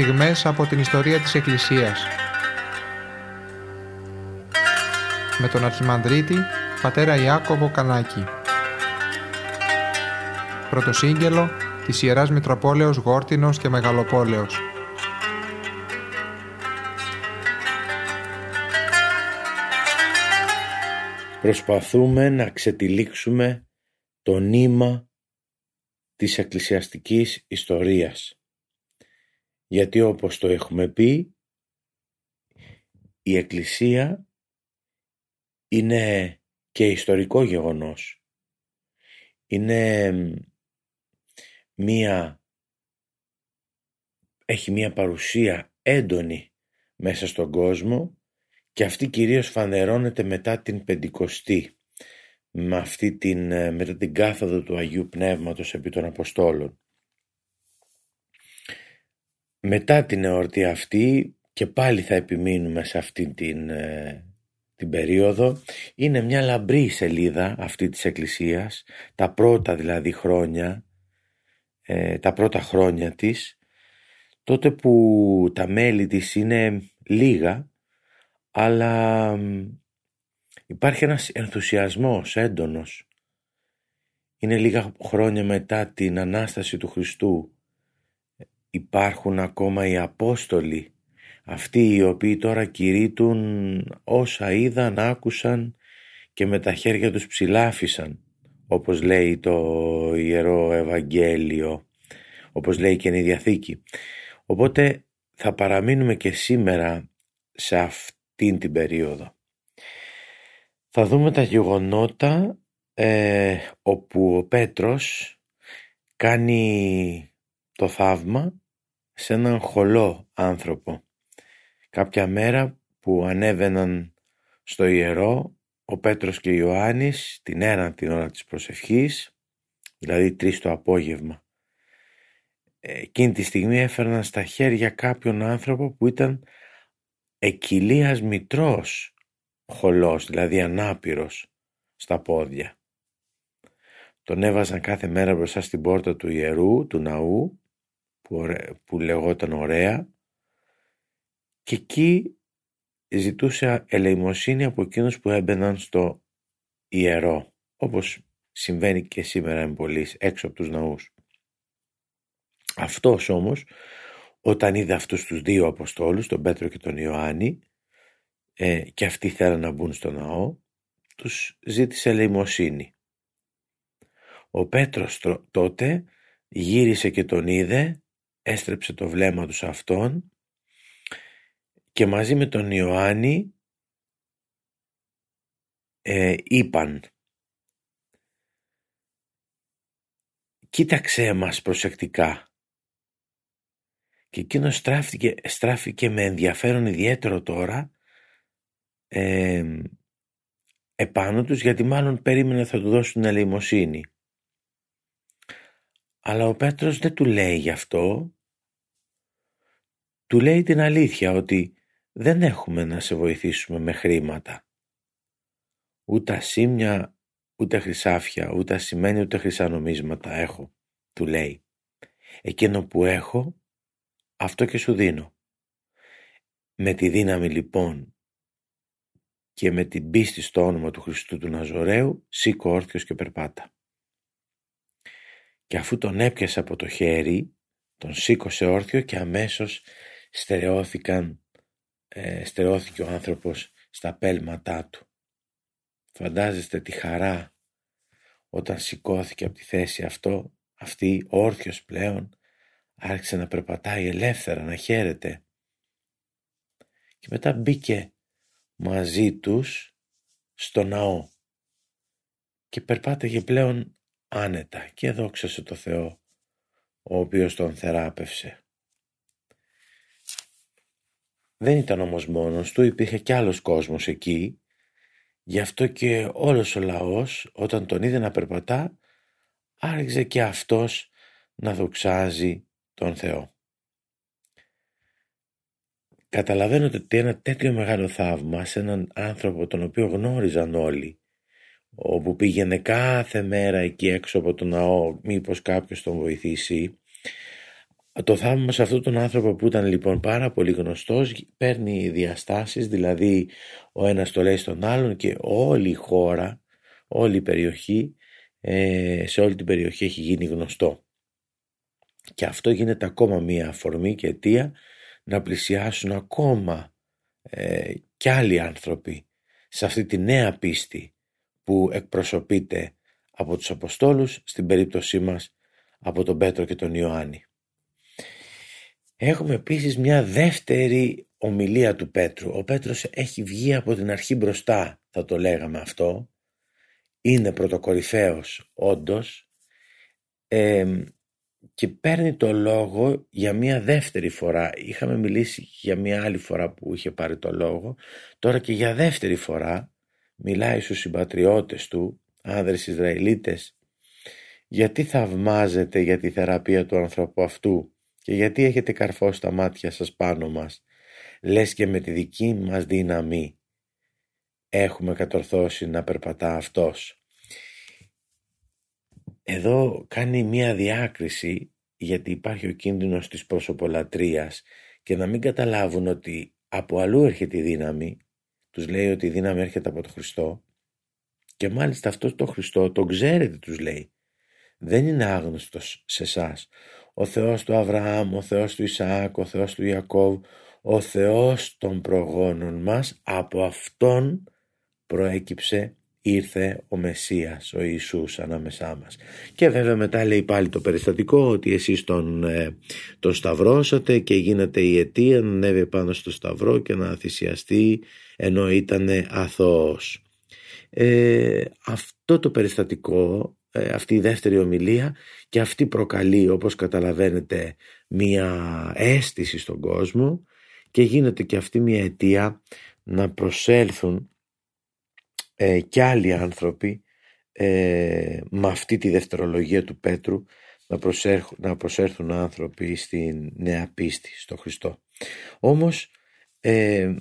στιγμές από την ιστορία της Εκκλησίας. Με τον Αρχιμανδρίτη, πατέρα Ιάκωβο Κανάκη. Πρωτοσύγγελο της Ιεράς Μητροπόλεως Γόρτινος και Μεγαλοπόλεως. Προσπαθούμε να ξετυλίξουμε το νήμα της εκκλησιαστικής ιστορίας. Γιατί όπως το έχουμε πει, η Εκκλησία είναι και ιστορικό γεγονός. Είναι μία, έχει μία παρουσία έντονη μέσα στον κόσμο και αυτή κυρίως φανερώνεται μετά την Πεντηκοστή με αυτή την, ε, μετά την κάθοδο του Αγίου Πνεύματος επί των Αποστόλων. Μετά την εορτή αυτή και πάλι θα επιμείνουμε σε αυτή την, ε, την περίοδο είναι μια λαμπρή σελίδα αυτή της Εκκλησίας τα πρώτα δηλαδή χρόνια ε, τα πρώτα χρόνια της τότε που τα μέλη της είναι λίγα αλλά υπάρχει ένας ενθουσιασμός έντονος. Είναι λίγα χρόνια μετά την Ανάσταση του Χριστού. Υπάρχουν ακόμα οι Απόστολοι, αυτοί οι οποίοι τώρα κηρύττουν όσα είδαν, άκουσαν και με τα χέρια τους ψηλάφισαν, όπως λέει το Ιερό Ευαγγέλιο, όπως λέει και η Διαθήκη. Οπότε θα παραμείνουμε και σήμερα σε αυτό την την περίοδο. Θα δούμε τα γεγονότα ε, όπου ο Πέτρος κάνει το θαύμα σε έναν χολό άνθρωπο. Κάποια μέρα που ανέβαιναν στο ιερό ο Πέτρος και ο Ιωάννης την ένα την ώρα της προσευχής, δηλαδή τρεις το απόγευμα. Εκείνη τη στιγμή έφερναν στα χέρια κάποιον άνθρωπο που ήταν εκκυλίας μητρός χολός, δηλαδή ανάπηρος στα πόδια. Τον έβαζαν κάθε μέρα μπροστά στην πόρτα του ιερού, του ναού, που, που λεγόταν ωραία και εκεί ζητούσε ελεημοσύνη από εκείνους που έμπαιναν στο ιερό, όπως συμβαίνει και σήμερα με έξω από τους ναούς. Αυτός όμως όταν είδε αυτούς τους δύο Αποστόλους, τον Πέτρο και τον Ιωάννη, ε, και αυτοί θέλαν να μπουν στο ναό, τους ζήτησε ελεημοσύνη. Ο Πέτρος τότε γύρισε και τον είδε, έστρεψε το βλέμμα τους σε αυτόν και μαζί με τον Ιωάννη ε, είπαν «Κοίταξέ μας προσεκτικά και εκείνος στράφηκε, στράφηκε με ενδιαφέρον ιδιαίτερο τώρα ε, επάνω τους γιατί μάλλον περίμενε θα του δώσουν ελεημοσύνη. Αλλά ο Πέτρος δεν του λέει γι' αυτό. Του λέει την αλήθεια ότι δεν έχουμε να σε βοηθήσουμε με χρήματα. Ούτε ασήμια, ούτε χρυσάφια, ούτε ασημένια, ούτε χρυσά νομίσματα έχω, του λέει. Εκείνο που έχω αυτό και σου δίνω. Με τη δύναμη λοιπόν και με την πίστη στο όνομα του Χριστού του Ναζωραίου σήκω όρθιος και περπάτα. Και αφού τον έπιασε από το χέρι τον σήκωσε όρθιο και αμέσως στερεώθηκαν, ε, στερεώθηκε ο άνθρωπος στα πέλματά του. Φαντάζεστε τη χαρά όταν σηκώθηκε από τη θέση αυτό, αυτή όρθιος πλέον άρχισε να περπατάει ελεύθερα, να χαίρεται. Και μετά μπήκε μαζί τους στο ναό και περπάταγε πλέον άνετα και δόξασε το Θεό ο οποίος τον θεράπευσε. Δεν ήταν όμως μόνος του, υπήρχε κι άλλος κόσμος εκεί, γι' αυτό και όλος ο λαός όταν τον είδε να περπατά άρχιζε και αυτός να δοξάζει τον Θεό. Καταλαβαίνετε ότι ένα τέτοιο μεγάλο θαύμα σε έναν άνθρωπο τον οποίο γνώριζαν όλοι όπου πήγαινε κάθε μέρα εκεί έξω από το ναό μήπως κάποιος τον βοηθήσει το θαύμα σε αυτόν τον άνθρωπο που ήταν λοιπόν πάρα πολύ γνωστός παίρνει διαστάσεις δηλαδή ο ένας το λέει στον άλλον και όλη η χώρα, όλη η περιοχή ε, σε όλη την περιοχή έχει γίνει γνωστό. Και αυτό γίνεται ακόμα μία αφορμή και αιτία να πλησιάσουν ακόμα ε, κι άλλοι άνθρωποι σε αυτή τη νέα πίστη που εκπροσωπείται από τους Αποστόλους, στην περίπτωσή μας από τον Πέτρο και τον Ιωάννη. Έχουμε επίσης μια δεύτερη ομιλία του Πέτρου. Ο Πέτρος έχει βγει από την αρχή μπροστά, θα το λέγαμε αυτό. Είναι πρωτοκορυφαίος όντως και παίρνει το λόγο για μια δεύτερη φορά. Είχαμε μιλήσει για μια άλλη φορά που είχε πάρει το λόγο. Τώρα και για δεύτερη φορά μιλάει στους συμπατριώτες του, άνδρες Ισραηλίτες, γιατί θαυμάζετε για τη θεραπεία του ανθρώπου αυτού; Και γιατί έχετε καρφώσει τα μάτια σας πάνω μας, λες και με τη δική μας δύναμη έχουμε κατορθώσει να περπατά αυτός. Εδώ κάνει μία διάκριση γιατί υπάρχει ο κίνδυνος της προσωπολατρίας και να μην καταλάβουν ότι από αλλού έρχεται η δύναμη, τους λέει ότι η δύναμη έρχεται από τον Χριστό και μάλιστα αυτός το Χριστό τον ξέρετε τους λέει. Δεν είναι άγνωστος σε εσάς. Ο Θεός του Αβραάμ, ο Θεός του Ισαάκ, ο Θεός του Ιακώβ, ο Θεός των προγόνων μας, από Αυτόν προέκυψε ήρθε ο Μεσσίας, ο Ιησούς ανάμεσά μας. Και βέβαια μετά λέει πάλι το περιστατικό ότι εσείς τον, ε, τον σταυρώσατε και γίνατε η αιτία να ανέβει πάνω στο σταυρό και να θυσιαστεί ενώ ήταν αθώος. Ε, αυτό το περιστατικό, ε, αυτή η δεύτερη ομιλία και αυτή προκαλεί όπως καταλαβαίνετε μία αίσθηση στον κόσμο και γίνεται και αυτή μία αιτία να προσέλθουν ε, και άλλοι άνθρωποι ε, με αυτή τη δευτερολογία του Πέτρου να, προσέρχουν, να προσέρθουν άνθρωποι στην νέα πίστη στο Χριστό. Όμως ε,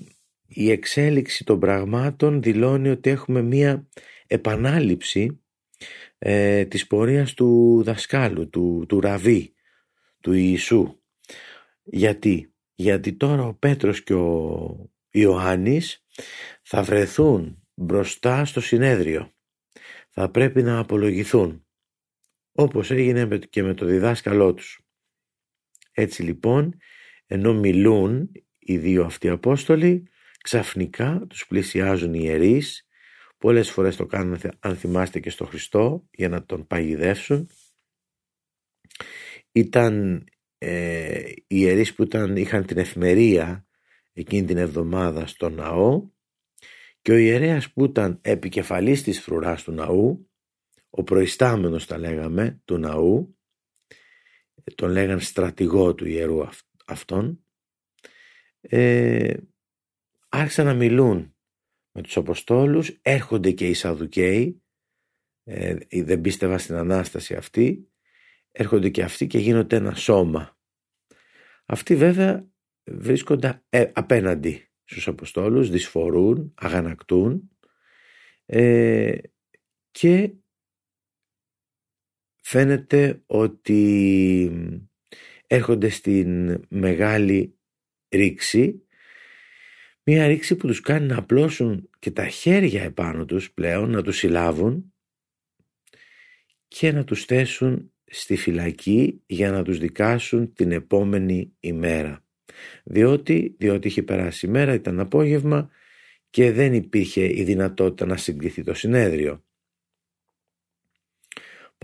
η εξέλιξη των πραγμάτων δηλώνει ότι έχουμε μία επανάληψη ε, της πορείας του δασκάλου, του, του Ραβή, του Ιησού. Γιατί, γιατί τώρα ο Πέτρος και ο Ιωάννης θα βρεθούν μπροστά στο συνέδριο. Θα πρέπει να απολογηθούν, όπως έγινε και με το διδάσκαλό τους. Έτσι λοιπόν, ενώ μιλούν οι δύο αυτοί Απόστολοι, ξαφνικά τους πλησιάζουν οι ιερείς, πολλές φορές το κάνουν αν θυμάστε και στο Χριστό για να τον παγιδεύσουν. Ήταν ε, οι ιερείς που ήταν, είχαν την εφημερία εκείνη την εβδομάδα στο ναό και ο ιερέας που ήταν επικεφαλής της φρουράς του ναού, ο προϊστάμενος τα λέγαμε του ναού, τον λέγαν στρατηγό του ιερού αυτόν, ε, άρχισαν να μιλούν με τους Αποστόλους, έρχονται και οι Σαδουκαίοι, ε, δεν πίστευα στην Ανάσταση αυτή, έρχονται και αυτοί και γίνονται ένα σώμα. Αυτοί βέβαια βρίσκονται ε, απέναντι στους Αποστόλους, δυσφορούν, αγανακτούν. Ε, και φαίνεται ότι έρχονται στην μεγάλη ρήξη μια ρήξη που τους κάνει να απλώσουν και τα χέρια επάνω τους πλέον, να τους συλλάβουν και να τους θέσουν στη φυλακή για να τους δικάσουν την επόμενη ημέρα. Διότι, διότι είχε περάσει η μέρα, ήταν απόγευμα και δεν υπήρχε η δυνατότητα να συγκριθεί το συνέδριο.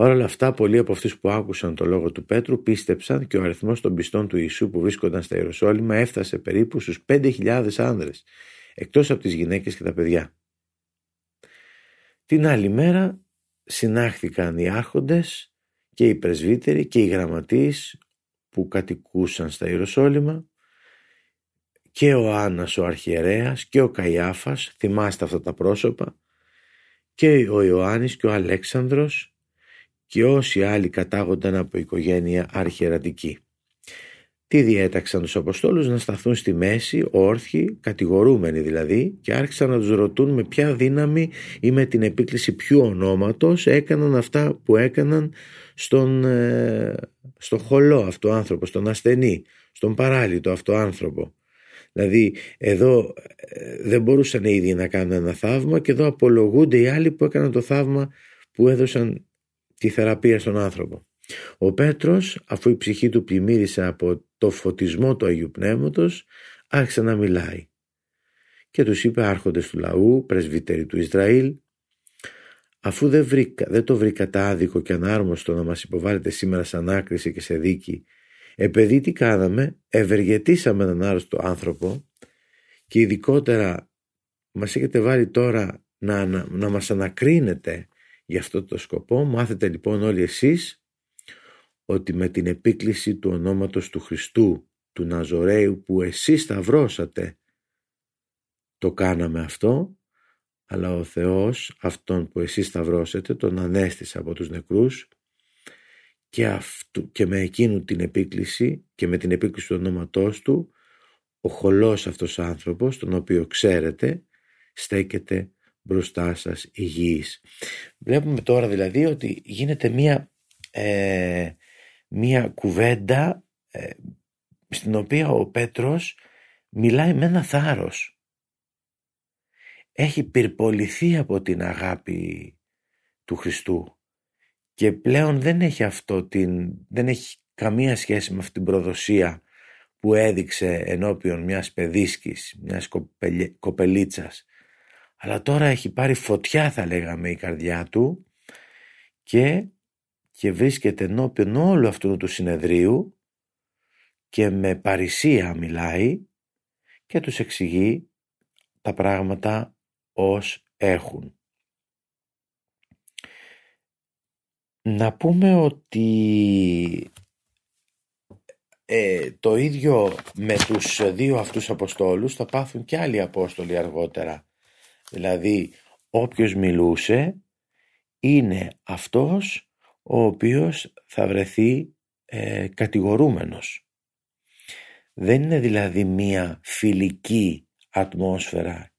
Παρ' όλα αυτά, πολλοί από αυτούς που άκουσαν το λόγο του Πέτρου πίστεψαν και ο αριθμός των πιστών του Ιησού που βρίσκονταν στα Ιεροσόλυμα έφτασε περίπου στους 5.000 άνδρες, εκτός από τις γυναίκες και τα παιδιά. Την άλλη μέρα συνάχθηκαν οι άρχοντες και οι πρεσβύτεροι και οι γραμματείς που κατοικούσαν στα Ιεροσόλυμα και ο Άννας ο αρχιερέας και ο Καϊάφας, θυμάστε αυτά τα πρόσωπα, και ο Ιωάννης και ο Αλέξανδρος και όσοι άλλοι κατάγονταν από οικογένεια αρχιερατική. τι διέταξαν τους Αποστόλους; Να σταθούν στη μέση, όρθιοι, κατηγορούμενοι δηλαδή και άρχισαν να τους ρωτούν με ποια δύναμη ή με την επίκληση ποιου ονόματος έκαναν αυτά που έκαναν στον, ε, στο χολό αυτό άνθρωπο, στον ασθενή, στον παράλυτο αυτό άνθρωπο. Δηλαδή εδώ ε, δεν μπορούσαν οι ίδιοι να κάνουν ένα θαύμα και εδώ απολογούνται οι άλλοι που έκαναν το θαύμα που έδωσαν τη θεραπεία στον άνθρωπο. Ο Πέτρος αφού η ψυχή του πλημμύρισε από το φωτισμό του Αγίου Πνεύματος άρχισε να μιλάει και τους είπε άρχοντες του λαού, πρεσβύτεροι του Ισραήλ αφού δεν, βρήκα, δεν το βρήκατε άδικο και ανάρμοστο να μας υποβάλλετε σήμερα σαν άκρηση και σε δίκη επειδή τι κάναμε, ευεργετήσαμε έναν άρρωστο άνθρωπο και ειδικότερα μας έχετε βάλει τώρα να, να, να μας ανακρίνετε για αυτό το σκοπό. Μάθετε λοιπόν όλοι εσείς ότι με την επίκληση του ονόματος του Χριστού, του Ναζωρέου που εσείς σταυρώσατε, το κάναμε αυτό, αλλά ο Θεός αυτόν που εσείς σταυρώσετε τον ανέστησε από τους νεκρούς και, αυτού, και με εκείνου την επίκληση και με την επίκληση του ονόματός του ο χολός αυτός άνθρωπος τον οποίο ξέρετε στέκεται μπροστά σας υγιής. Βλέπουμε τώρα δηλαδή ότι γίνεται μία, ε, μία κουβέντα ε, στην οποία ο Πέτρος μιλάει με ένα θάρρος. Έχει πυρποληθεί από την αγάπη του Χριστού και πλέον δεν έχει αυτό την, δεν έχει καμία σχέση με αυτή την προδοσία που έδειξε ενώπιον μιας παιδίσκης, μιας κοπελίτσας. Αλλά τώρα έχει πάρει φωτιά θα λέγαμε η καρδιά του και, και βρίσκεται ενώπιον όλου αυτού του συνεδρίου και με παρησία μιλάει και τους εξηγεί τα πράγματα ως έχουν. Να πούμε ότι ε, το ίδιο με τους δύο αυτούς Αποστόλους θα πάθουν και άλλοι Απόστολοι αργότερα. Δηλαδή όποιος μιλούσε είναι αυτός ο οποίος θα βρεθεί ε, κατηγορούμενος. Δεν είναι δηλαδή μία φιλική ατμόσφαιρα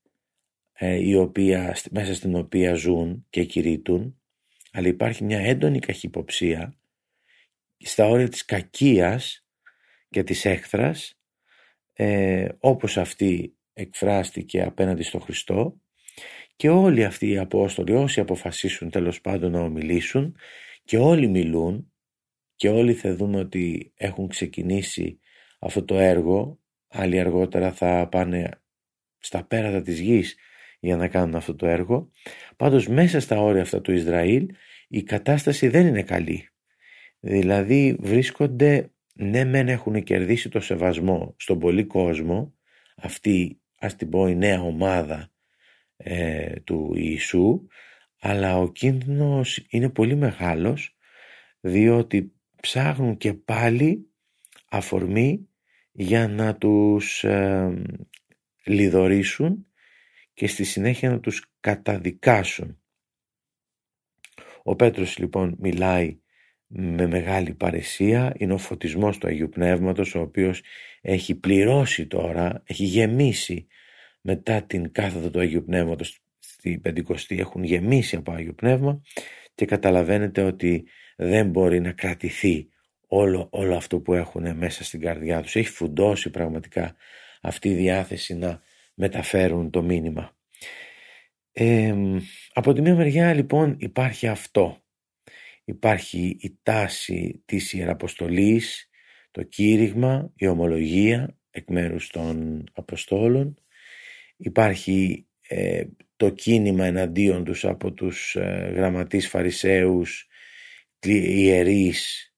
ε, η οποία, μέσα στην οποία ζουν και κηρύττουν αλλά υπάρχει μια έντονη καχυποψία στα όρια της κακίας και της έχθρας ε, όπως αυτή εκφράστηκε απέναντι στο Χριστό και όλοι αυτοί οι Απόστολοι όσοι αποφασίσουν τέλος πάντων να ομιλήσουν και όλοι μιλούν και όλοι θα δούμε ότι έχουν ξεκινήσει αυτό το έργο άλλοι αργότερα θα πάνε στα πέρατα της γης για να κάνουν αυτό το έργο. Πάντως μέσα στα όρια αυτά του Ισραήλ η κατάσταση δεν είναι καλή. Δηλαδή βρίσκονται, ναι μεν έχουν κερδίσει το σεβασμό στον πολύ κόσμο, αυτή ας την πω η νέα ομάδα ε, του Ιησού, αλλά ο κίνδυνος είναι πολύ μεγάλος διότι ψάχνουν και πάλι αφορμή για να τους ε, λιδωρήσουν και στη συνέχεια να τους καταδικάσουν. Ο Πέτρος λοιπόν μιλάει με μεγάλη παρεσία, είναι ο φωτισμός του Αγίου Πνεύματος ο οποίος έχει πληρώσει τώρα, έχει γεμίσει μετά την κάθοδο του Αγίου Πνεύματος στη Πεντηκοστή έχουν γεμίσει από Άγιο Πνεύμα και καταλαβαίνετε ότι δεν μπορεί να κρατηθεί όλο, όλο αυτό που έχουν μέσα στην καρδιά τους. Έχει φουντώσει πραγματικά αυτή η διάθεση να μεταφέρουν το μήνυμα. από τη μία μεριά λοιπόν υπάρχει αυτό. Υπάρχει η τάση της Ιεραποστολής, το κήρυγμα, η ομολογία εκ μέρους των Αποστόλων. Υπάρχει ε, το κίνημα εναντίον τους από τους ε, γραμματείς Φαρισαίους, ιερείς,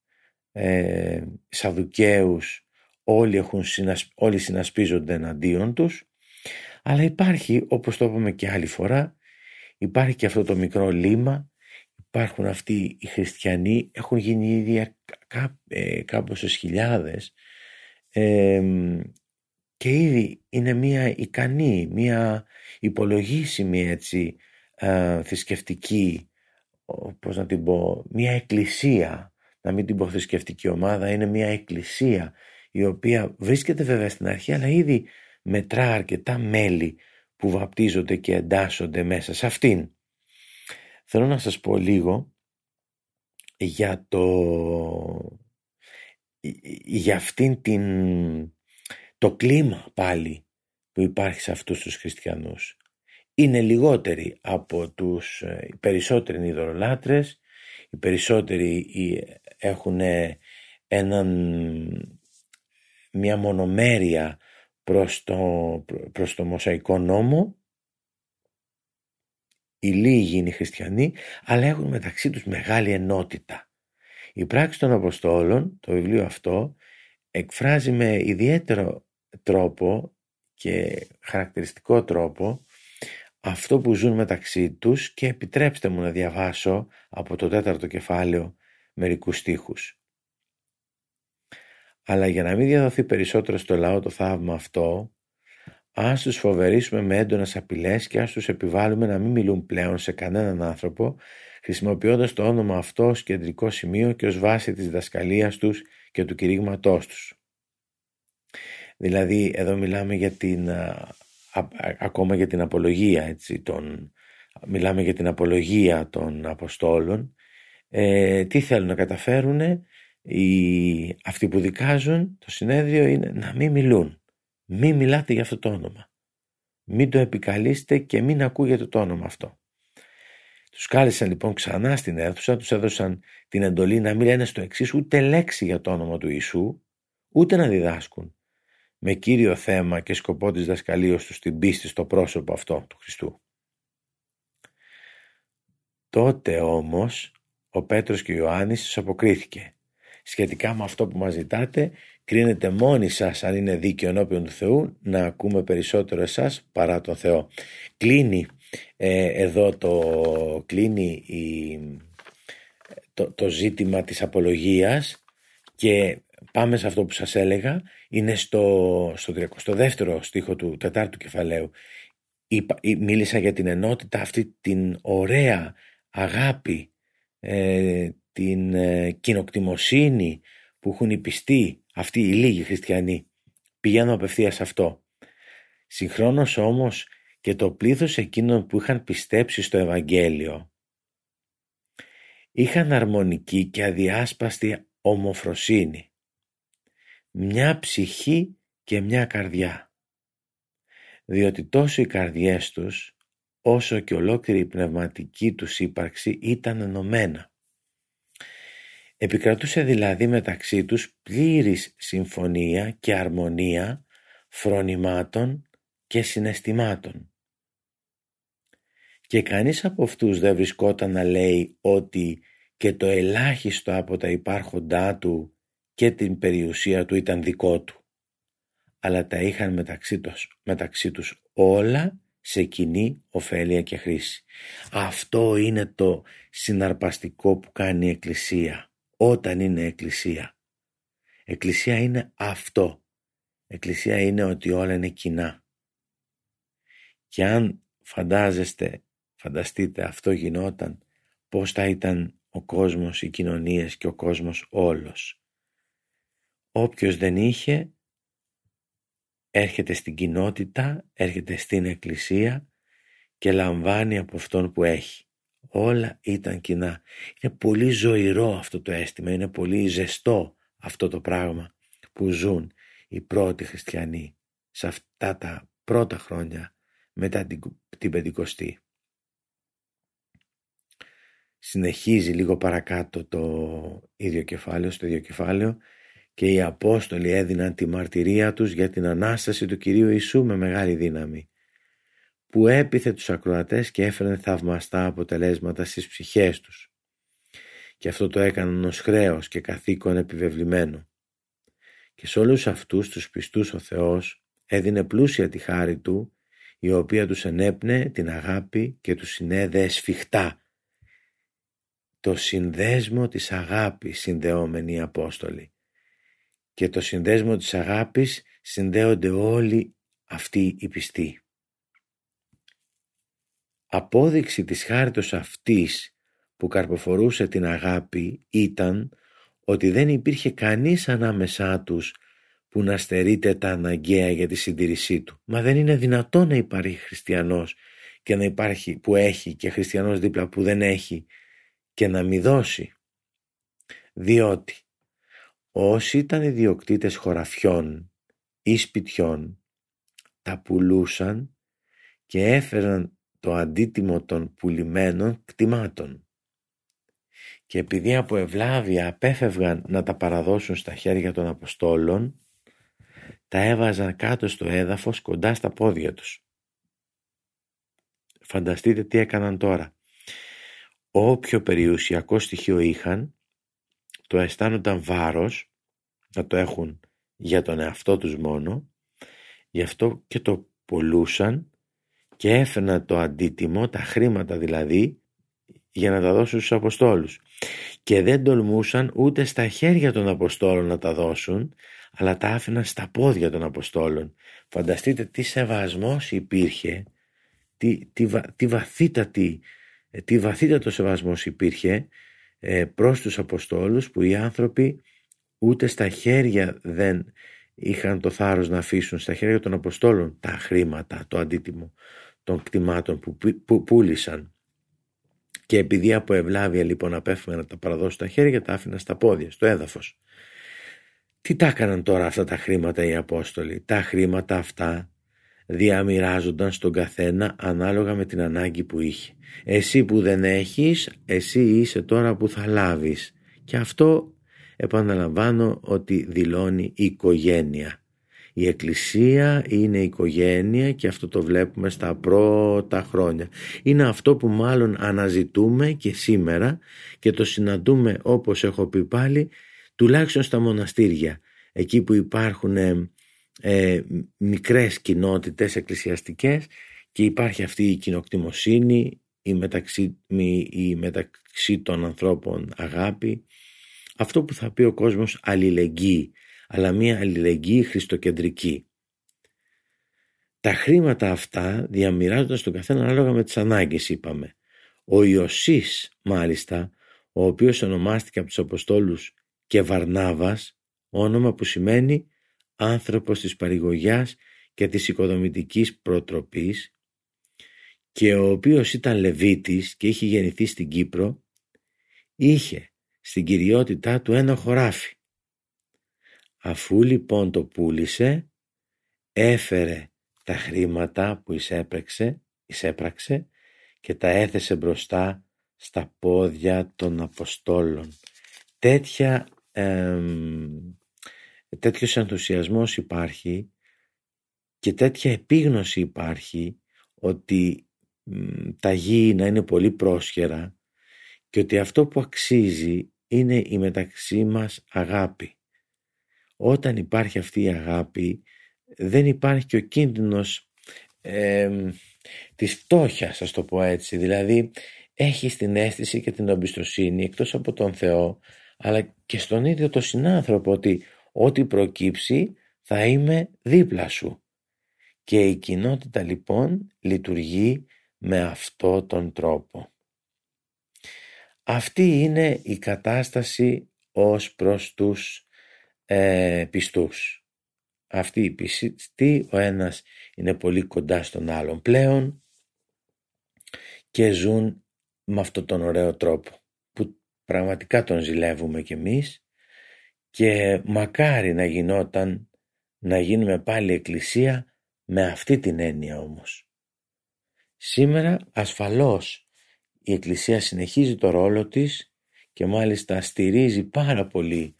ε, Σαδουκαίους, όλοι, έχουν όλοι συνασπίζονται εναντίον τους. Αλλά υπάρχει, όπως το είπαμε και άλλη φορά, υπάρχει και αυτό το μικρό λίμα, υπάρχουν αυτοί οι χριστιανοί, έχουν γίνει ήδη κά, ε, χιλιάδες και ήδη είναι μια ικανή, μια υπολογίσιμη έτσι ε, θρησκευτική, πώς να την πω, μια εκκλησία, να μην την πω θρησκευτική ομάδα, είναι μια εκκλησία η οποία βρίσκεται βέβαια στην αρχή αλλά ήδη μετρά αρκετά μέλη που βαπτίζονται και εντάσσονται μέσα σε αυτήν. Θέλω να σας πω λίγο για το για αυτήν την το κλίμα πάλι που υπάρχει σε αυτούς τους χριστιανούς. Είναι λιγότεροι από τους ε, οι περισσότεροι ειδωλολάτρες, οι περισσότεροι έχουν έναν, μια μονομέρεια προς το, προς το μοσαϊκό νόμο οι λίγοι είναι οι χριστιανοί αλλά έχουν μεταξύ τους μεγάλη ενότητα η πράξη των Αποστόλων το βιβλίο αυτό εκφράζει με ιδιαίτερο τρόπο και χαρακτηριστικό τρόπο αυτό που ζουν μεταξύ τους και επιτρέψτε μου να διαβάσω από το τέταρτο κεφάλαιο μερικούς στίχους. Αλλά για να μην διαδοθεί περισσότερο στο λαό το θαύμα αυτό, ας τους φοβερήσουμε με έντονες απειλές και ας τους επιβάλλουμε να μην μιλούν πλέον σε κανέναν άνθρωπο, χρησιμοποιώντας το όνομα αυτός ως κεντρικό σημείο και ως βάση της δασκαλίας τους και του κηρύγματός τους. Δηλαδή εδώ μιλάμε για την, ακόμα για την απολογία, έτσι, τον, μιλάμε για την απολογία των Αποστόλων. Ε, τι θέλουν να καταφέρουν οι, αυτοί που δικάζουν το συνέδριο είναι να μην μιλούν. Μην μιλάτε για αυτό το όνομα. Μην το επικαλείστε και μην ακούγεται το όνομα αυτό. Τους κάλεσαν λοιπόν ξανά στην αίθουσα, τους έδωσαν την εντολή να μην λένε στο εξής ούτε λέξη για το όνομα του Ιησού, ούτε να διδάσκουν με κύριο θέμα και σκοπό της δασκαλίας τους την πίστη στο πρόσωπο αυτό του Χριστού. Τότε όμως ο Πέτρος και ο Ιωάννης τους αποκρίθηκε. Σχετικά με αυτό που μας ζητάτε, κρίνετε μόνοι σας αν είναι δίκαιο ενώπιον του Θεού να ακούμε περισσότερο εσάς παρά τον Θεό. Κλείνει ε, εδώ το, κλείνει η, το, το ζήτημα της απολογίας και πάμε σε αυτό που σας έλεγα είναι στο, στο 32ο στίχο του τετάρτου κεφαλαίου. Μίλησα για την ενότητα αυτή την ωραία αγάπη ε, την ε, κοινοκτημοσύνη που έχουν οι πιστοί αυτοί οι λίγοι χριστιανοί. Πηγαίνω απευθείας σε αυτό. Συγχρόνως όμως και το πλήθος εκείνων που είχαν πιστέψει στο Ευαγγέλιο είχαν αρμονική και αδιάσπαστη ομοφροσύνη μια ψυχή και μια καρδιά. Διότι τόσο οι καρδιές τους όσο και ολόκληρη η πνευματική τους ύπαρξη ήταν ενωμένα. Επικρατούσε δηλαδή μεταξύ τους πλήρης συμφωνία και αρμονία φρονημάτων και συναισθημάτων. Και κανείς από αυτούς δεν βρισκόταν να λέει ότι και το ελάχιστο από τα υπάρχοντά του και την περιουσία του ήταν δικό του, αλλά τα είχαν μεταξύ τους, μεταξύ τους όλα σε κοινή ωφέλεια και χρήση. Αυτό είναι το συναρπαστικό που κάνει η Εκκλησία, όταν είναι Εκκλησία. Εκκλησία είναι αυτό. Εκκλησία είναι ότι όλα είναι κοινά. Και αν φαντάζεστε, φανταστείτε αυτό γινόταν, πώς θα ήταν ο κόσμος, οι κοινωνίες και ο κόσμος όλος. Όποιος δεν είχε έρχεται στην κοινότητα, έρχεται στην εκκλησία και λαμβάνει από αυτόν που έχει. Όλα ήταν κοινά. Είναι πολύ ζωηρό αυτό το αίσθημα, είναι πολύ ζεστό αυτό το πράγμα που ζουν οι πρώτοι χριστιανοί σε αυτά τα πρώτα χρόνια μετά την, την Πεντηκοστή. Συνεχίζει λίγο παρακάτω το ίδιο κεφάλαιο, στο ίδιο κεφάλαιο και οι Απόστολοι έδιναν τη μαρτυρία τους για την Ανάσταση του Κυρίου Ιησού με μεγάλη δύναμη που έπιθε τους ακροατές και έφερε θαυμαστά αποτελέσματα στις ψυχές τους. Και αυτό το έκαναν ως χρέος και καθήκον επιβεβλημένο. Και σε όλους αυτούς τους πιστούς ο Θεός έδινε πλούσια τη χάρη Του η οποία τους ενέπνε την αγάπη και τους συνέδεε σφιχτά. Το συνδέσμο της αγάπης συνδεόμενοι Απόστολοι και το συνδέσμο της αγάπης συνδέονται όλοι αυτοί οι πιστοί. Απόδειξη της χάριτος αυτής που καρποφορούσε την αγάπη ήταν ότι δεν υπήρχε κανείς ανάμεσά τους που να στερείται τα αναγκαία για τη συντήρησή του. Μα δεν είναι δυνατό να υπάρχει χριστιανός και να υπάρχει που έχει και χριστιανός δίπλα που δεν έχει και να μη δώσει. Διότι όσοι ήταν ιδιοκτήτες χωραφιών ή σπιτιών τα πουλούσαν και έφεραν το αντίτιμο των πουλημένων κτημάτων. Και επειδή από ευλάβεια απέφευγαν να τα παραδώσουν στα χέρια των Αποστόλων, τα έβαζαν κάτω στο έδαφος κοντά στα πόδια τους. Φανταστείτε τι έκαναν τώρα. Όποιο περιουσιακό στοιχείο είχαν, το αισθάνονταν βάρος να το έχουν για τον εαυτό τους μόνο, γι' αυτό και το πολλούσαν και έφερναν το αντίτιμο, τα χρήματα δηλαδή, για να τα δώσουν στους Αποστόλους. Και δεν τολμούσαν ούτε στα χέρια των Αποστόλων να τα δώσουν, αλλά τα άφηναν στα πόδια των Αποστόλων. Φανταστείτε τι σεβασμός υπήρχε, τι, τι, τι, βαθύτατη, τι βαθύτατο σεβασμός υπήρχε ε, προς τους Αποστόλους που οι άνθρωποι ούτε στα χέρια δεν είχαν το θάρρος να αφήσουν στα χέρια των Αποστόλων τα χρήματα, το αντίτιμο των κτημάτων που, που πούλησαν. Και επειδή από ευλάβεια λοιπόν απέφυγαν να τα παραδώσουν στα χέρια, τα άφηναν στα πόδια, στο έδαφος. Τι τα έκαναν τώρα αυτά τα χρήματα οι Απόστολοι; Τα χρήματα αυτά διαμοιράζονταν στον καθένα ανάλογα με την ανάγκη που είχε. Εσύ που δεν έχεις, εσύ είσαι τώρα που θα λάβεις. Και αυτό επαναλαμβάνω ότι δηλώνει οικογένεια. Η Εκκλησία είναι οικογένεια και αυτό το βλέπουμε στα πρώτα χρόνια. Είναι αυτό που μάλλον αναζητούμε και σήμερα και το συναντούμε όπως έχω πει πάλι τουλάχιστον στα μοναστήρια. Εκεί που υπάρχουν ε, ε μικρές κοινότητες εκκλησιαστικές και υπάρχει αυτή η κοινοκτημοσύνη, η μεταξύ, η μεταξύ των ανθρώπων αγάπη, αυτό που θα πει ο κόσμος αλληλεγγύη, αλλά μια αλληλεγγύη χριστοκεντρική. Τα χρήματα αυτά διαμοιράζονταν στον καθένα ανάλογα με τις ανάγκες είπαμε. Ο Ιωσής μάλιστα, ο οποίος ονομάστηκε από τους Αποστόλους και Βαρνάβας, όνομα που σημαίνει άνθρωπος της παρηγογιάς και της οικοδομητικής προτροπής και ο οποίος ήταν Λεβίτης και είχε γεννηθεί στην Κύπρο, είχε στην κυριότητά του ένα χωράφι. Αφού λοιπόν το πούλησε, έφερε τα χρήματα που εισέπραξε, εισέπραξε και τα έθεσε μπροστά στα πόδια των Αποστόλων. Τέτοια, ε, τέτοιος ενθουσιασμός υπάρχει και τέτοια επίγνωση υπάρχει ότι τα γη να είναι πολύ πρόσχερα και ότι αυτό που αξίζει είναι η μεταξύ μας αγάπη. Όταν υπάρχει αυτή η αγάπη δεν υπάρχει και ο κίνδυνος ε, της φτώχειας, ας το πω έτσι. Δηλαδή έχεις την αίσθηση και την εμπιστοσύνη εκτός από τον Θεό αλλά και στον ίδιο τον συνάνθρωπο ότι ό,τι προκύψει θα είμαι δίπλα σου. Και η κοινότητα λοιπόν λειτουργεί με αυτό τον τρόπο. Αυτή είναι η κατάσταση ως προς τους ε, πιστούς. Αυτοί οι πιστοί, ο ένας είναι πολύ κοντά στον άλλον πλέον και ζουν με αυτόν τον ωραίο τρόπο που πραγματικά τον ζηλεύουμε κι εμείς και μακάρι να γινόταν να γίνουμε πάλι εκκλησία με αυτή την έννοια όμως. Σήμερα ασφαλώς η Εκκλησία συνεχίζει το ρόλο της και μάλιστα στηρίζει πάρα πολύ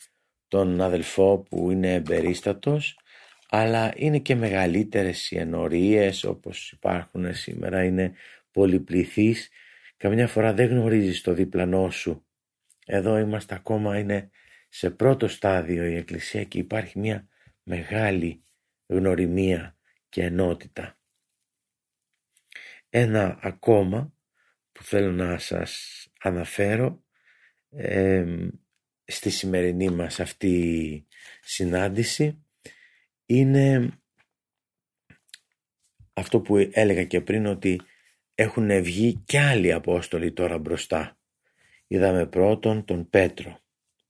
τον αδελφό που είναι εμπερίστατος αλλά είναι και μεγαλύτερες οι ενορίες όπως υπάρχουν σήμερα είναι πολυπληθείς καμιά φορά δεν γνωρίζεις το διπλανό σου εδώ είμαστε ακόμα είναι σε πρώτο στάδιο η Εκκλησία και υπάρχει μια μεγάλη γνωριμία και ενότητα ένα ακόμα που θέλω να σας αναφέρω στη σημερινή μας αυτή συνάντηση είναι αυτό που έλεγα και πριν ότι έχουν βγει και άλλοι Απόστολοι τώρα μπροστά. Είδαμε πρώτον τον Πέτρο,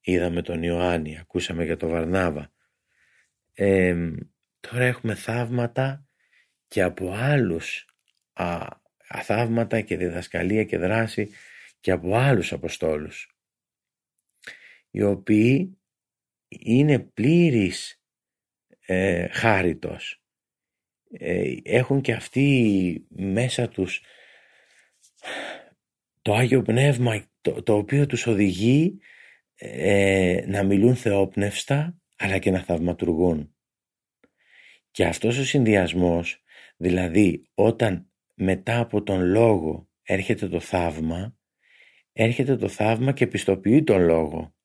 είδαμε τον Ιωάννη, ακούσαμε για τον Βαρνάβα. τώρα έχουμε θαύματα και από άλλους α, θαύματα και διδασκαλία και δράση και από άλλους Αποστόλους οι οποίοι είναι πλήρης ε, χάριτος ε, έχουν και αυτοί μέσα τους το Άγιο Πνεύμα το, το οποίο τους οδηγεί ε, να μιλούν θεόπνευστα αλλά και να θαυματουργούν. Και αυτός ο συνδυασμός, δηλαδή όταν μετά από τον λόγο έρχεται το θαύμα, έρχεται το θαύμα και πιστοποιεί τον λόγο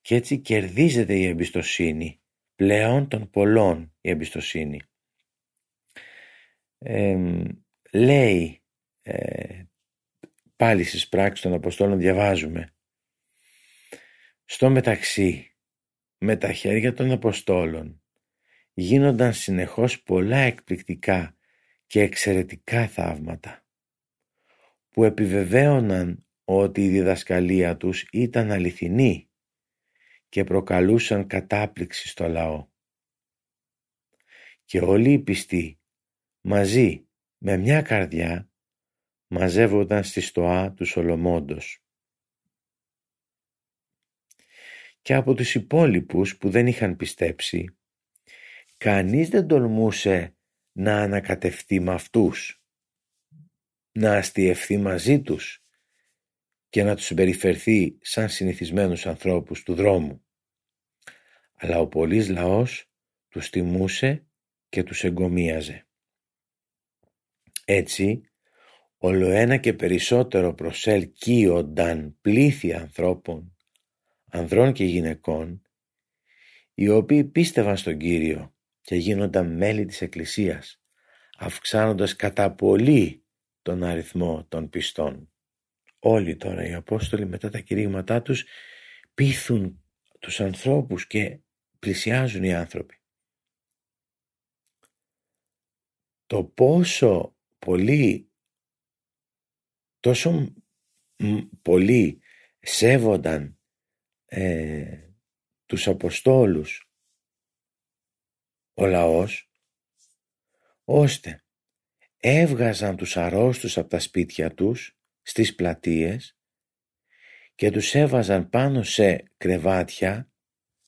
και έτσι κερδίζεται η εμπιστοσύνη, πλέον των πολλών η εμπιστοσύνη. λέει ε, πάλι στις πράξεις των Αποστόλων διαβάζουμε στο μεταξύ με τα χέρια των Αποστόλων γίνονταν συνεχώς πολλά εκπληκτικά και εξαιρετικά θαύματα που επιβεβαίωναν ότι η διδασκαλία τους ήταν αληθινή και προκαλούσαν κατάπληξη στο λαό. Και όλοι οι πιστοί μαζί με μια καρδιά μαζεύονταν στη στοά του Σολομόντος. Και από τους υπόλοιπους που δεν είχαν πιστέψει, κανείς δεν τολμούσε να ανακατευτεί με αυτούς, να αστιευθεί μαζί τους και να τους συμπεριφερθεί σαν συνηθισμένους ανθρώπους του δρόμου. Αλλά ο πολύς λαός τους τιμούσε και τους εγκομίαζε. Έτσι, ολοένα και περισσότερο προσέλκυονταν πλήθη ανθρώπων, ανδρών και γυναικών, οι οποίοι πίστευαν στον Κύριο και γίνονταν μέλη της Εκκλησίας, αυξάνοντας κατά πολύ τον αριθμό των πιστών. Όλοι τώρα οι Απόστολοι μετά τα κηρύγματά τους πείθουν τους ανθρώπους και πλησιάζουν οι άνθρωποι. Το πόσο πολύ τόσο πολύ σέβονταν ε, τους Αποστόλους. Ο λαός. Ώστε έβγαζαν τους αρρώστους από τα σπίτια τους στις πλατείες και τους έβαζαν πάνω σε κρεβάτια,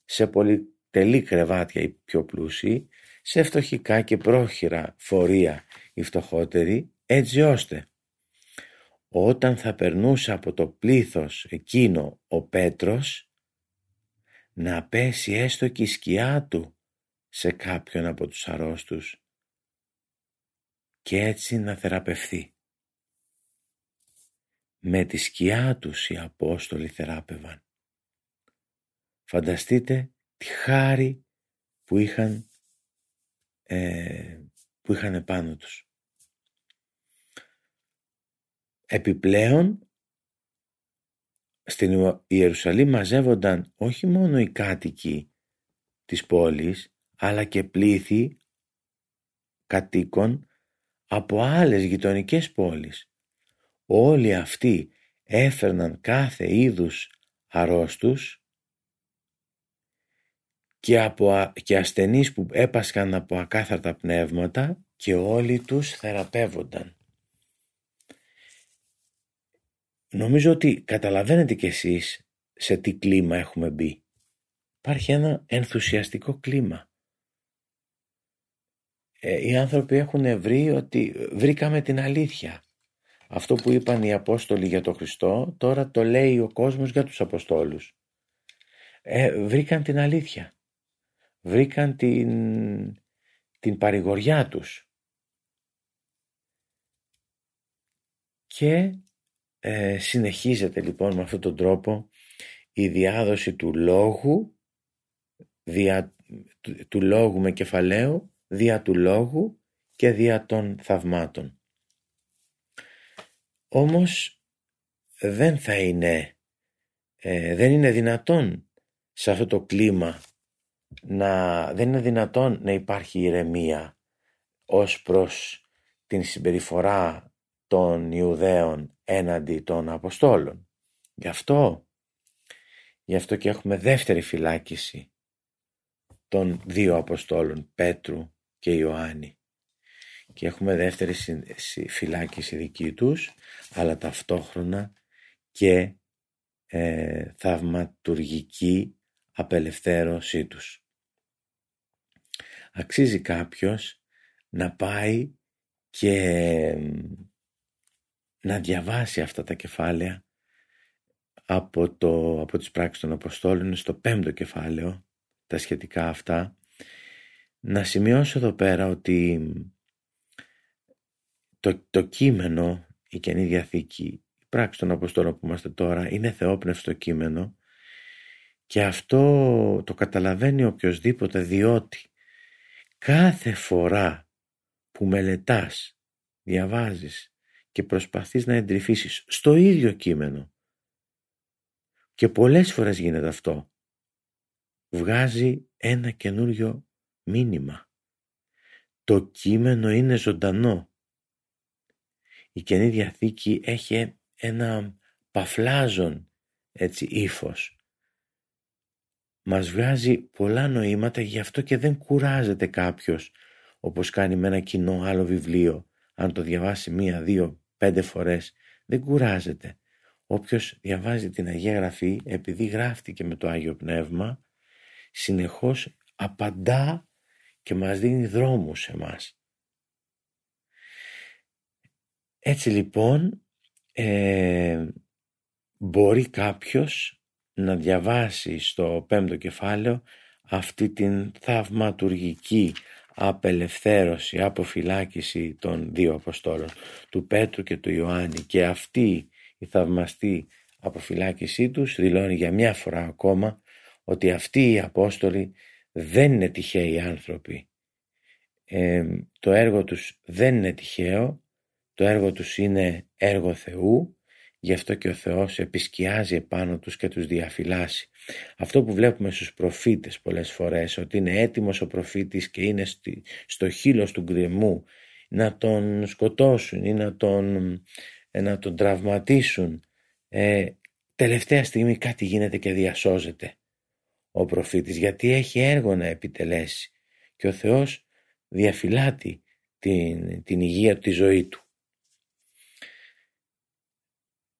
σε πολυτελή κρεβάτια οι πιο πλούσιοι, σε φτωχικά και πρόχειρα φορεία οι φτωχότεροι, έτσι ώστε όταν θα περνούσε από το πλήθος εκείνο ο Πέτρος να πέσει έστω και η σκιά του σε κάποιον από τους αρρώστους και έτσι να θεραπευθεί. Με τη σκιά τους οι Απόστολοι θεράπευαν. Φανταστείτε τη χάρη που είχαν, ε, που είχαν επάνω τους. Επιπλέον, στην Ιερουσαλήμ μαζεύονταν όχι μόνο οι κάτοικοι της πόλης, αλλά και πλήθη κατοίκων από άλλες γειτονικές πόλεις. Όλοι αυτοί έφερναν κάθε είδους αρρώστους και, από, και ασθενείς που έπασχαν από ακάθαρτα πνεύματα και όλοι τους θεραπεύονταν. Νομίζω ότι καταλαβαίνετε κι εσείς σε τι κλίμα έχουμε μπει. Υπάρχει ένα ενθουσιαστικό κλίμα. Ε, οι άνθρωποι έχουν βρει ότι βρήκαμε την αλήθεια. Αυτό που είπαν οι Απόστολοι για τον Χριστό, τώρα το λέει ο κόσμος για τους Αποστόλους. Ε, βρήκαν την αλήθεια. Βρήκαν την, την παρηγοριά τους. Και ε, συνεχίζεται λοιπόν με αυτόν τον τρόπο η διάδοση του λόγου, δια, του, λόγου με κεφαλαίο, δια του λόγου και δια των θαυμάτων. Όμως δεν θα είναι, ε, δεν είναι δυνατόν σε αυτό το κλίμα να, δεν είναι δυνατόν να υπάρχει ηρεμία ως προς την συμπεριφορά των Ιουδαίων έναντι των Αποστόλων. Γι' αυτό, γι' αυτό και έχουμε δεύτερη φυλάκιση των δύο Αποστόλων Πέτρου και Ιωάννη και έχουμε δεύτερη φυλάκιση δική τους αλλά ταυτόχρονα και ε, θαυματουργική απελευθέρωσή τους. Αξίζει κάποιος να πάει και να διαβάσει αυτά τα κεφάλαια από, το, από τις πράξεις των Αποστόλων στο πέμπτο κεφάλαιο, τα σχετικά αυτά, να σημειώσω εδώ πέρα ότι το, το κείμενο, η Καινή Διαθήκη, η πράξη των Αποστόλων που είμαστε τώρα, είναι θεόπνευστο κείμενο και αυτό το καταλαβαίνει οποιοδήποτε διότι κάθε φορά που μελετάς, διαβάζεις και προσπαθείς να εντρυφήσεις στο ίδιο κείμενο. Και πολλές φορές γίνεται αυτό. Βγάζει ένα καινούριο μήνυμα. Το κείμενο είναι ζωντανό. Η Καινή Διαθήκη έχει ένα παφλάζον έτσι ύφος. Μας βγάζει πολλά νοήματα γι' αυτό και δεν κουράζεται κάποιος όπως κάνει με ένα κοινό άλλο βιβλίο. Αν το διαβάσει μία, δύο, πέντε φορές δεν κουράζεται. Όποιος διαβάζει την Αγία Γραφή επειδή γράφτηκε με το Άγιο Πνεύμα συνεχώς απαντά και μας δίνει δρόμους σε μας. Έτσι λοιπόν ε, μπορεί κάποιος να διαβάσει στο πέμπτο κεφάλαιο αυτή την θαυματουργική απελευθέρωση, αποφυλάκηση των δύο Αποστόλων, του Πέτρου και του Ιωάννη. Και αυτή η θαυμαστή αποφυλάκησή τους δηλώνει για μια φορά ακόμα ότι αυτοί οι Απόστολοι δεν είναι τυχαίοι άνθρωποι. Ε, το έργο τους δεν είναι τυχαίο, το έργο τους είναι έργο Θεού Γι' αυτό και ο Θεός επισκιάζει επάνω τους και τους διαφυλάσσει. Αυτό που βλέπουμε στους προφήτες πολλές φορές, ότι είναι έτοιμος ο προφήτης και είναι στο χείλος του γκρεμού να τον σκοτώσουν ή να τον, ε, να τον τραυματίσουν. Ε, τελευταία στιγμή κάτι γίνεται και διασώζεται ο προφήτης γιατί έχει έργο να επιτελέσει και ο Θεός διαφυλάτει την, την υγεία του, τη ζωή του.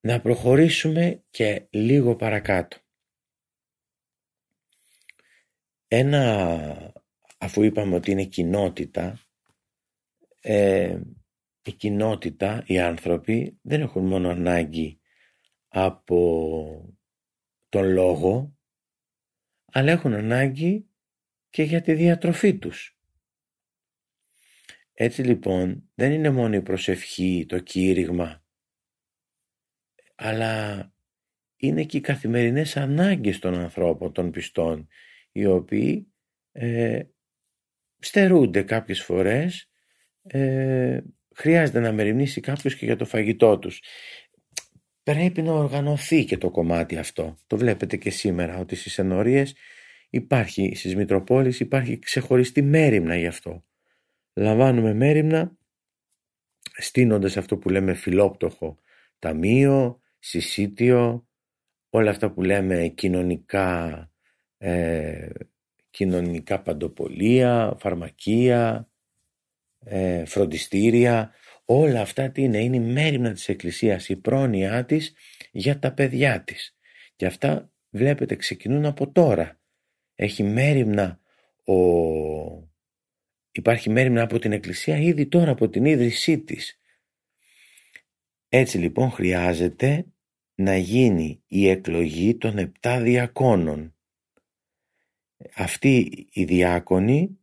Να προχωρήσουμε και λίγο παρακάτω. Ένα, αφού είπαμε ότι είναι κοινότητα, ε, η κοινότητα, οι άνθρωποι δεν έχουν μόνο ανάγκη από τον λόγο, αλλά έχουν ανάγκη και για τη διατροφή τους. Έτσι λοιπόν δεν είναι μόνο η προσευχή, το κήρυγμα αλλά είναι και οι καθημερινές ανάγκες των ανθρώπων, των πιστών, οι οποίοι ε, στερούνται κάποιες φορές, ε, χρειάζεται να μεριμνήσει κάποιος και για το φαγητό τους. Πρέπει να οργανωθεί και το κομμάτι αυτό. Το βλέπετε και σήμερα ότι στις ενορίες υπάρχει, στις Μητροπόλεις υπάρχει ξεχωριστή μέρημνα γι' αυτό. Λαμβάνουμε μέρημνα στείνοντας αυτό που λέμε φιλόπτωχο ταμείο, συσίτιο, όλα αυτά που λέμε κοινωνικά, ε, κοινωνικά παντοπολία, φαρμακεία, ε, φροντιστήρια, όλα αυτά τι είναι, είναι η μέρημνα της Εκκλησίας, η πρόνοιά της για τα παιδιά της. Και αυτά βλέπετε ξεκινούν από τώρα. Έχει μέρημνα ο... Υπάρχει μέρημνα από την Εκκλησία ήδη τώρα από την ίδρυσή της. Έτσι λοιπόν χρειάζεται να γίνει η εκλογή των επτά διακόνων. Αυτοί οι διάκονοι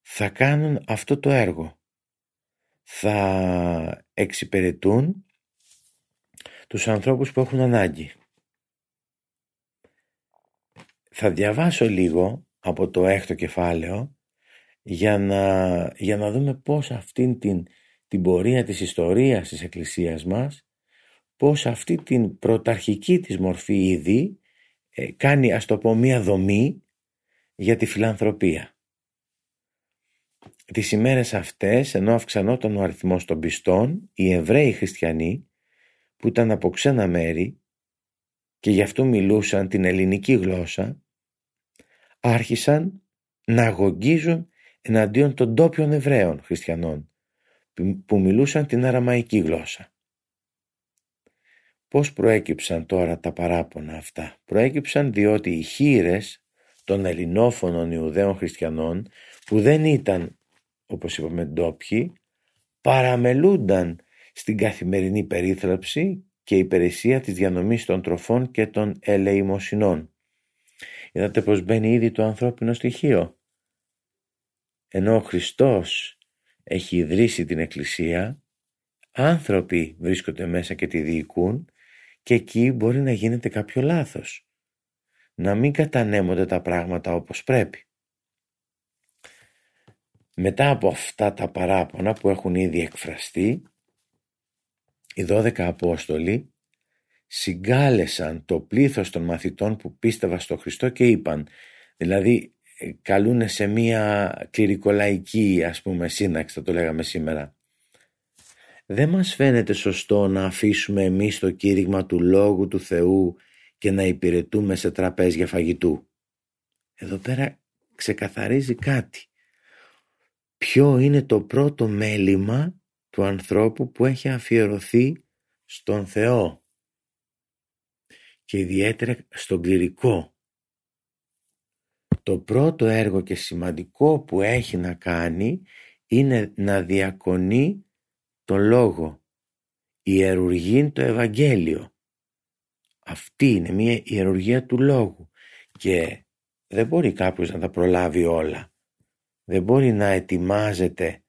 θα κάνουν αυτό το έργο. Θα εξυπηρετούν τους ανθρώπους που έχουν ανάγκη. Θα διαβάσω λίγο από το έκτο κεφάλαιο για να, για να δούμε πώς αυτήν την την πορεία της ιστορίας της Εκκλησίας μας πως αυτή την πρωταρχική της μορφή ήδη ε, κάνει ας το πω μία δομή για τη φιλανθρωπία. Τις ημέρες αυτές ενώ αυξανόταν ο αριθμός των πιστών οι Εβραίοι χριστιανοί που ήταν από ξένα μέρη και γι' αυτό μιλούσαν την ελληνική γλώσσα άρχισαν να αγωγίζουν εναντίον των ντόπιων Εβραίων χριστιανών που μιλούσαν την αραμαϊκή γλώσσα. Πώς προέκυψαν τώρα τα παράπονα αυτά; Προέκυψαν διότι οι χείρες των ελληνόφωνων Ιουδαίων χριστιανών που δεν ήταν όπως είπαμε ντόπιοι παραμελούνταν στην καθημερινή περίθαλψη και υπηρεσία της διανομής των τροφών και των ελεημοσυνών. Είδατε πως μπαίνει ήδη το ανθρώπινο στοιχείο. Ενώ ο Χριστός έχει ιδρύσει την Εκκλησία, άνθρωποι βρίσκονται μέσα και τη διοικούν και εκεί μπορεί να γίνεται κάποιο λάθος. Να μην κατανέμονται τα πράγματα όπως πρέπει. Μετά από αυτά τα παράπονα που έχουν ήδη εκφραστεί, οι 12 Απόστολοι συγκάλεσαν το πλήθος των μαθητών που πίστευαν στο Χριστό και είπαν, δηλαδή ε, καλούν σε μία κληρικολαϊκή ας πούμε σύναξη θα το λέγαμε σήμερα δεν μας φαίνεται σωστό να αφήσουμε εμείς το κήρυγμα του Λόγου του Θεού και να υπηρετούμε σε τραπέζια φαγητού. Εδώ πέρα ξεκαθαρίζει κάτι. Ποιο είναι το πρώτο μέλημα του ανθρώπου που έχει αφιερωθεί στον Θεό και ιδιαίτερα στον κληρικό. Το πρώτο έργο και σημαντικό που έχει να κάνει είναι να διακονεί το λόγο, ιερουργεί το Ευαγγέλιο. Αυτή είναι μια ιερουργία του λόγου και δεν μπορεί κάποιος να τα προλάβει όλα. Δεν μπορεί να ετοιμάζεται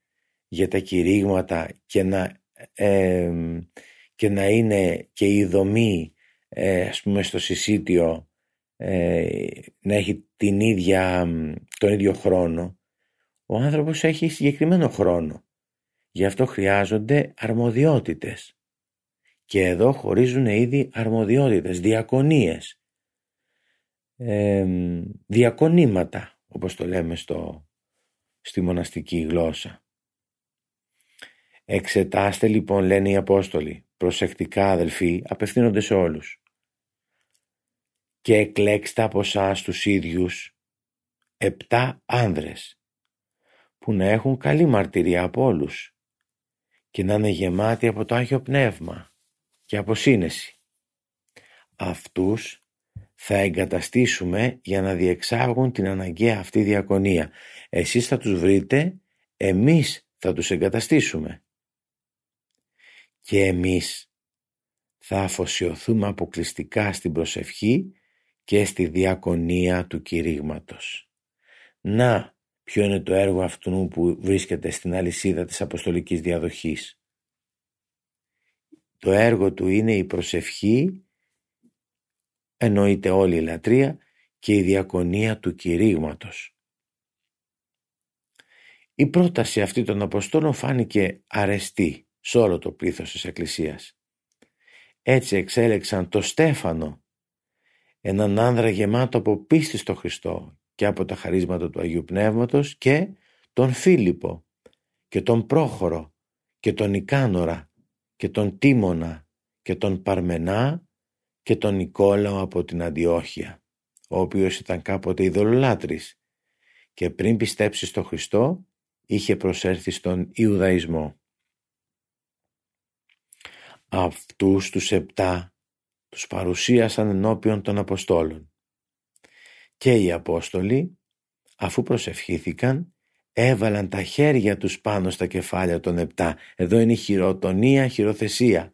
για τα κηρύγματα και να, και να είναι και η δομή ε, ας πούμε στο συσίτιο ε, να έχει την ίδια, τον ίδιο χρόνο. Ο άνθρωπος έχει συγκεκριμένο χρόνο. Γι' αυτό χρειάζονται αρμοδιότητες. Και εδώ χωρίζουν ήδη αρμοδιότητες, διακονίες, ε, διακονήματα όπως το λέμε στο, στη μοναστική γλώσσα. Εξετάστε λοιπόν λένε οι Απόστολοι, προσεκτικά αδελφοί απευθύνονται σε όλους και εκλέξτε από εσά τους ίδιους επτά άνδρες που να έχουν καλή μαρτυρία από όλους και να είναι γεμάτοι από το Άγιο Πνεύμα και από σύνεση. Αυτούς θα εγκαταστήσουμε για να διεξάγουν την αναγκαία αυτή διακονία. Εσείς θα τους βρείτε, εμείς θα τους εγκαταστήσουμε. Και εμείς θα αφοσιωθούμε αποκλειστικά στην προσευχή και στη διακονία του κηρύγματος. Να ποιο είναι το έργο αυτού που βρίσκεται στην αλυσίδα της αποστολικής διαδοχής. Το έργο του είναι η προσευχή, εννοείται όλη η λατρεία και η διακονία του κηρύγματος. Η πρόταση αυτή των Αποστόλων φάνηκε αρεστή σε όλο το πλήθος της Εκκλησίας. Έτσι εξέλεξαν το Στέφανο, έναν άνδρα γεμάτο από πίστη στο Χριστό και από τα χαρίσματα του Αγίου Πνεύματος και τον Φίλιππο και τον Πρόχωρο και τον Ικάνορα και τον Τίμωνα και τον Παρμενά και τον Νικόλαο από την Αντιόχεια ο οποίος ήταν κάποτε ειδωλολάτρης και πριν πιστέψει στο Χριστό είχε προσέρθει στον Ιουδαϊσμό. Αυτούς τους επτά τους παρουσίασαν ενώπιον των Αποστόλων και οι Απόστολοι αφού προσευχήθηκαν έβαλαν τα χέρια τους πάνω στα κεφάλια των επτά. Εδώ είναι η χειροτονία, χειροθεσία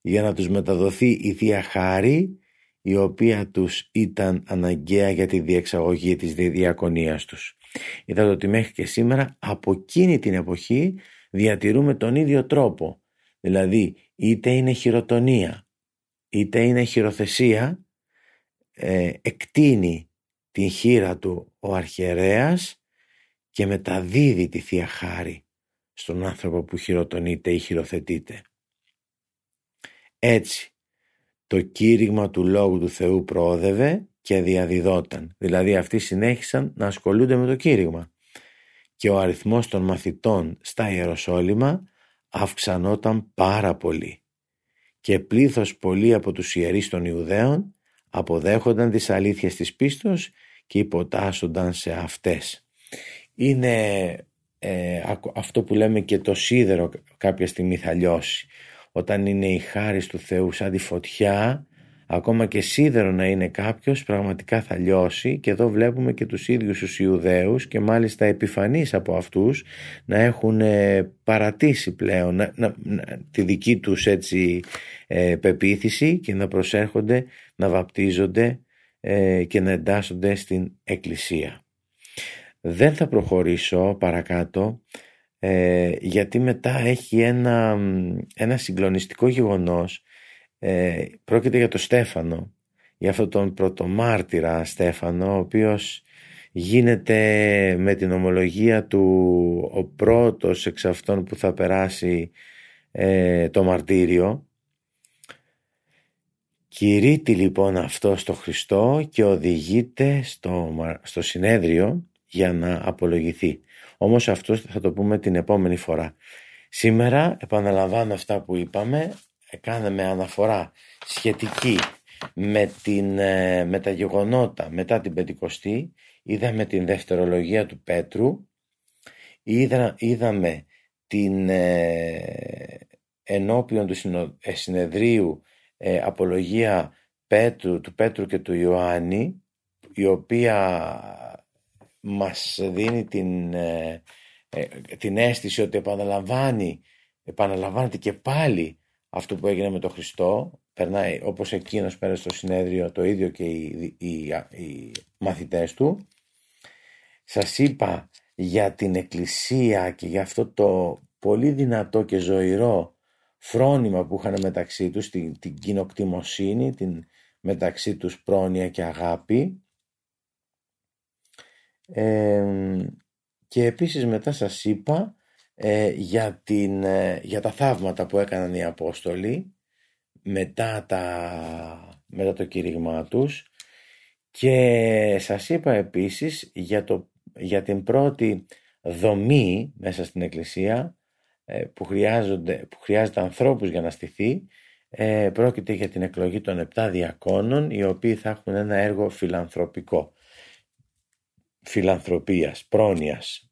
για να τους μεταδοθεί η Θεία Χάρη η οποία τους ήταν αναγκαία για τη διεξαγωγή της διδιακονίας τους. Είδατε ότι μέχρι και σήμερα από εκείνη την εποχή διατηρούμε τον ίδιο τρόπο. Δηλαδή είτε είναι χειροτονία είτε είναι χειροθεσία ε, εκτείνει την χείρα του ο αρχιερέας και μεταδίδει τη Θεία Χάρη στον άνθρωπο που χειροτονείται ή χειροθετείται. Έτσι, το κήρυγμα του Λόγου του Θεού προόδευε και διαδιδόταν. Δηλαδή αυτοί συνέχισαν να ασχολούνται με το κήρυγμα. Και ο αριθμός των μαθητών στα Ιεροσόλυμα αυξανόταν πάρα πολύ. Και πλήθος πολλοί από τους ιερείς των Ιουδαίων αποδέχονταν τις αλήθειες της πίστος και υποτάσσονταν σε αυτές. είναι ε, αυτό που λέμε και το σίδερο κάποια στιγμή θα λιώσει. Όταν είναι η χάρη του Θεού σαν τη φωτιά, ακόμα και σίδερο να είναι κάποιος πραγματικά θα λιώσει και εδώ βλέπουμε και τους ίδιους τους Ιουδαίους και μάλιστα επιφανείς από αυτούς να έχουν ε, παρατήσει πλέον να, να, τη δική τους έτσι ε, πεποίθηση και να προσέρχονται να βαπτίζονται ε, και να εντάσσονται στην Εκκλησία. Δεν θα προχωρήσω παρακάτω ε, γιατί μετά έχει ένα, ένα συγκλονιστικό γεγονός ε, πρόκειται για τον Στέφανο για αυτόν τον πρωτομάρτυρα Στέφανο ο οποίος γίνεται με την ομολογία του ο πρώτος εξ αυτών που θα περάσει ε, το μαρτύριο κηρύττει λοιπόν αυτό στο Χριστό και οδηγείται στο, στο συνέδριο για να απολογηθεί. Όμως αυτό θα το πούμε την επόμενη φορά. Σήμερα επαναλαμβάνω αυτά που είπαμε, κάναμε αναφορά σχετική με, την, ε, με τα γεγονότα μετά την Πεντηκοστή, είδαμε την δευτερολογία του Πέτρου, είδα, είδαμε την ε, ενώπιον του ε, συνεδρίου ε, απολογία Πέτρου, του Πέτρου και του Ιωάννη, η οποία μας δίνει την, ε, ε, την αίσθηση ότι επαναλαμβάνει, επαναλαμβάνεται και πάλι αυτό που έγινε με τον Χριστό, περνάει όπως εκείνος πέρασε στο συνέδριο το ίδιο και οι, οι, οι μαθητές του. Σας είπα για την Εκκλησία και για αυτό το πολύ δυνατό και ζωηρό φρόνημα που είχαν μεταξύ τους, την, την κοινοκτημοσύνη, την μεταξύ τους πρόνοια και αγάπη και επίσης μετά σας είπα ε, για, την, ε, για τα θαύματα που έκαναν οι Απόστολοι μετά, τα, μετά το κήρυγμά τους. Και σας είπα επίσης για, το, για την πρώτη δομή μέσα στην Εκκλησία ε, που, χρειάζονται, που χρειάζεται ανθρώπους για να στηθεί πρόκειται για την εκλογή των επτά διακόνων οι οποίοι θα έχουν ένα έργο φιλανθρωπικό φιλανθρωπίας, πρόνοιας.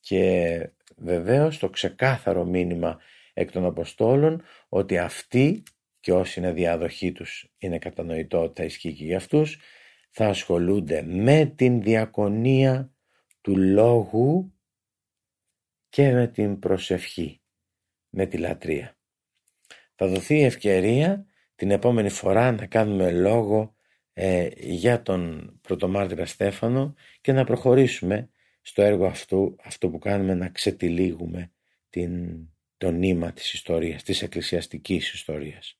Και βεβαίως το ξεκάθαρο μήνυμα εκ των Αποστόλων ότι αυτοί και όσοι είναι διαδοχή τους είναι κατανοητό ότι θα ισχύει και για αυτούς θα ασχολούνται με την διακονία του λόγου και με την προσευχή, με τη λατρεία. Θα δοθεί ευκαιρία την επόμενη φορά να κάνουμε λόγο ε, για τον πρωτομάρτυρα Στέφανο και να προχωρήσουμε στο έργο αυτό, αυτό που κάνουμε να ξετυλίγουμε την, το νήμα της ιστορίας, της εκκλησιαστικής ιστορίας.